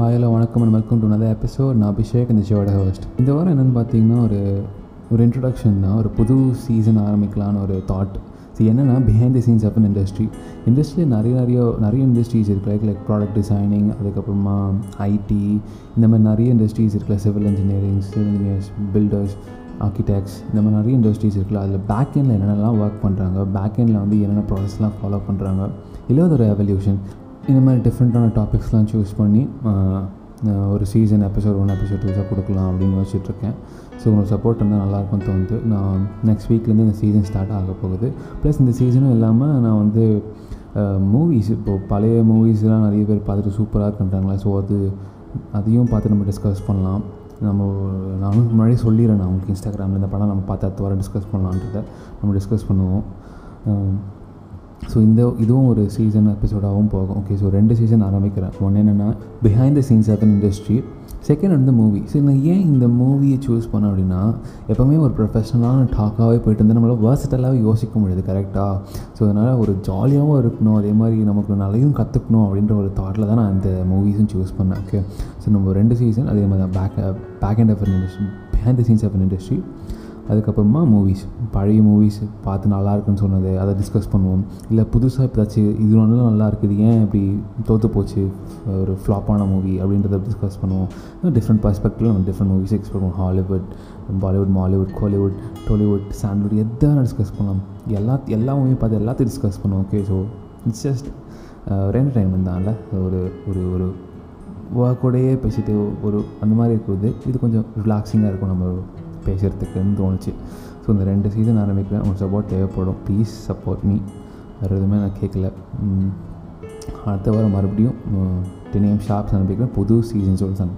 Hello வணக்கம் and welcome to another episode நான் அபிஷேக் இந்த ஷோட ஹோஸ்ட் இந்த வாரம் என்னென்னு பார்த்தீங்கன்னா ஒரு ஒரு இன்ட்ரடக்ஷன் தான். ஒரு புது சீசன் ஆரம்பிக்கலான்னு ஒரு தாட் ஸோ என்னென்னா behind the scenes of an industry இண்டஸ்ட்ரியில் நிறைய நிறைய நிறைய இண்டஸ்ட்ரீஸ் இருக்குது லைக் லைக் ப்ராடக்ட் டிசைனிங் அதுக்கப்புறமா ஐடி இந்த மாதிரி நிறைய இண்டஸ்ட்ரீஸ் இருக்குல்ல. Civil engineering civil engineers builders architects இந்த மாதிரி நிறைய இண்டஸ்ட்ரீஸ் இருக்குல்ல. அதில் பேக் எண்டில் என்னென்னலாம் ஒர்க் பண்ணுறாங்க பேக் எண்டில் வந்து என்னென்ன ப்ராசஸ்லாம் ஃபாலோ பண்ணுறாங்க இல்லை ஒரு எவல்யூஷன் இந்த மாதிரி டிஃப்ரெண்ட்டான டாபிக்ஸ்லாம் சூஸ் பண்ணி நான் ஒரு சீசன் எபிசோட் ஒன் எபிசோட் டூஸாக கொடுக்கலாம் அப்படின்னு யோசிச்சுட்ருக்கேன். ஸோ உங்களுக்கு சப்போர்ட் இருந்தால் நல்லாயிருக்கும்னு தோணுது. நான் நெக்ஸ்ட் வீக்லேருந்து இந்த சீசன் ஸ்டார்ட் ஆக போகுது. ப்ளஸ் இந்த சீசனும் இல்லாமல் நான் வந்து மூவிஸ் இப்போது பழைய மூவிஸ்லாம் நிறைய பேர் பார்த்துட்டு சூப்பராக இருக்குன்றாங்களா ஸோ அது அதையும் பார்த்து நம்ம டிஸ்கஸ் பண்ணலாம். நம்ம நானும் முன்னாடியே சொல்லிடுறேன் நான் உங்களுக்கு இன்ஸ்டாகிராமில் இந்த படம் நம்ம பார்த்து அடுத்த வாரம் டிஸ்கஸ் பண்ணலான்றத. நம்ம டிஸ்கஸ் பண்ணுவோம். ஸோ இந்த இதுவும் ஒரு சீசன் எபிசோடாகவும் போகும். ஓகே ஸோ ரெண்டு சீசன் ஆரம்பிக்கிறேன் ஒன்று என்னென்னா behind the scenes of industry second வந்து மூவி ஸோ நான் ஏன் இந்த மூவியை சூஸ் பண்ணேன் அப்படின்னா எப்போவுமே ஒரு ப்ரொஃபஷனலான டாக்காகவே போயிட்டு இருந்தால் நம்மளால் வேர்சட்டலாகவே யோசிக்க முடியுது கரெக்டாக ஸோ அதனால் ஒரு ஜாலியாகவும் இருக்கணும். அதே மாதிரி நமக்கு நல்லையும் கற்றுக்கணும் அப்படின்ற ஒரு தாட்டில் தான் நான் இந்த மூவிஸும் சூஸ் பண்ணேன். ஓகே ஸோ நம்ம ரெண்டு சீசன் அதே மாதிரி தான். Back back and of industry behind the scenes of industry அதுக்கப்புறமா மூவிஸ் பழைய மூவிஸ் பார்த்து நல்லா இருக்குன்னு சொன்னது அதை டிஸ்கஸ் பண்ணுவோம். இல்லை புதுசாக இப்போதாச்சும் இது ஒன்றும் நல்லா இருக்குது ஏன் இப்படி தோற்று போச்சு ஒரு ஃப்ளாப்பான மூவி அப்படின்றத டிஸ்கஸ் பண்ணுவோம். டிஃப்ரெண்ட் பர்ஸ்பெக்டிவில் நம்ம டிஃப்ரெண்ட் மூவிஸ் எக்ஸ்ப்ளோர் பண்ணுவோம். Hollywood Bollywood Mollywood Kollywood Tollywood Sandalwood எதாவது டிஸ்கஸ் பண்ணலாம். எல்லா எல்லா மூவியும் பார்த்து எல்லாத்தையும் டிஸ்கஸ் பண்ணுவோம். ஓகே ஸோ இட்ஸ் ஜஸ்ட் ஒரு என்டர்டைன்மெண்ட் தான்ல ஒரு ஒரு ஒரு ஒர்க்கோடையே பேசிட்டு ஒரு அந்த மாதிரி இருக்கிறது. இது கொஞ்சம் ரிலாக்ஸிங்காக இருக்கும் நம்ம பேசுகிறதுக்குன்னு தோணுச்சு. ஸோ இந்த ரெண்டு சீசன் ஆரம்பிக்கிறேன் உங்களுக்கு சப்போர்ட் தேவைப்படும். ப்ளீஸ் சப்போர்ட் மீ வேறு எதுவுமே நான் கேட்கல அடுத்த வாரம் மறுபடியும் டென் ஏஎம் ஷார்ப்ஸ் ஆரம்பிக்கிறேன் புது சீசன்ஸோடு சந்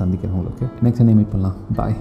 சந்திக்கிறேன் உங்களுக்கு. நெக்ஸ்ட் என்ன மீட் பண்ணலாம். பாய்